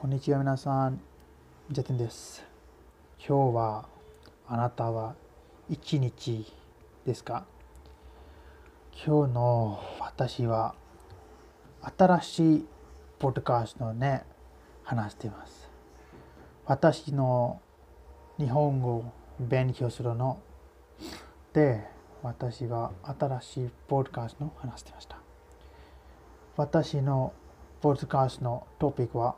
こんにちは皆さん、ジャテンです。今日はあなたは一日ですか？今日の私は新しいポッドカストのね、話しています。私の日本語を勉強するので、私は新しいポッドカストの話していました。私のポッドカストのトピックは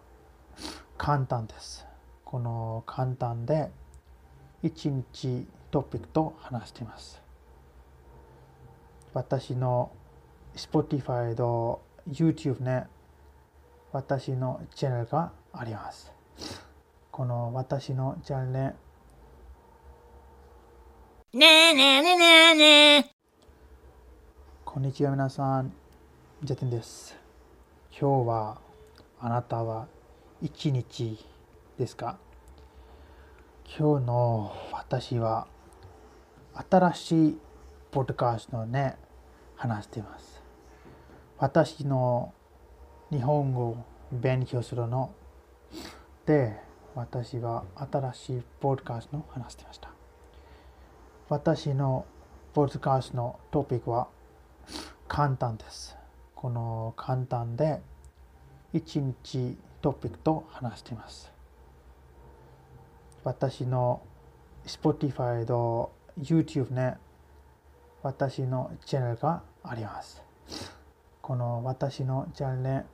簡単です。この簡単で一日トピックと話しています。私の Spotify と YouTube ね、私のチャンネルがあります。この私のチャンネルね、ねえねえねえねえねえ。こんにちは皆さん、ジャテンです。今日はあなたは一日ですか？今日の私は新しいポッドカーストのね、話しています。私の日本語を勉強するので、私は新しいポッドカーストの話していました。私のポッドカーストのトピックは簡単です。この簡単で1日トピックと話しています。私の Spotify と YouTube ね、私のチャンネルがあります。この私のチャンネルね、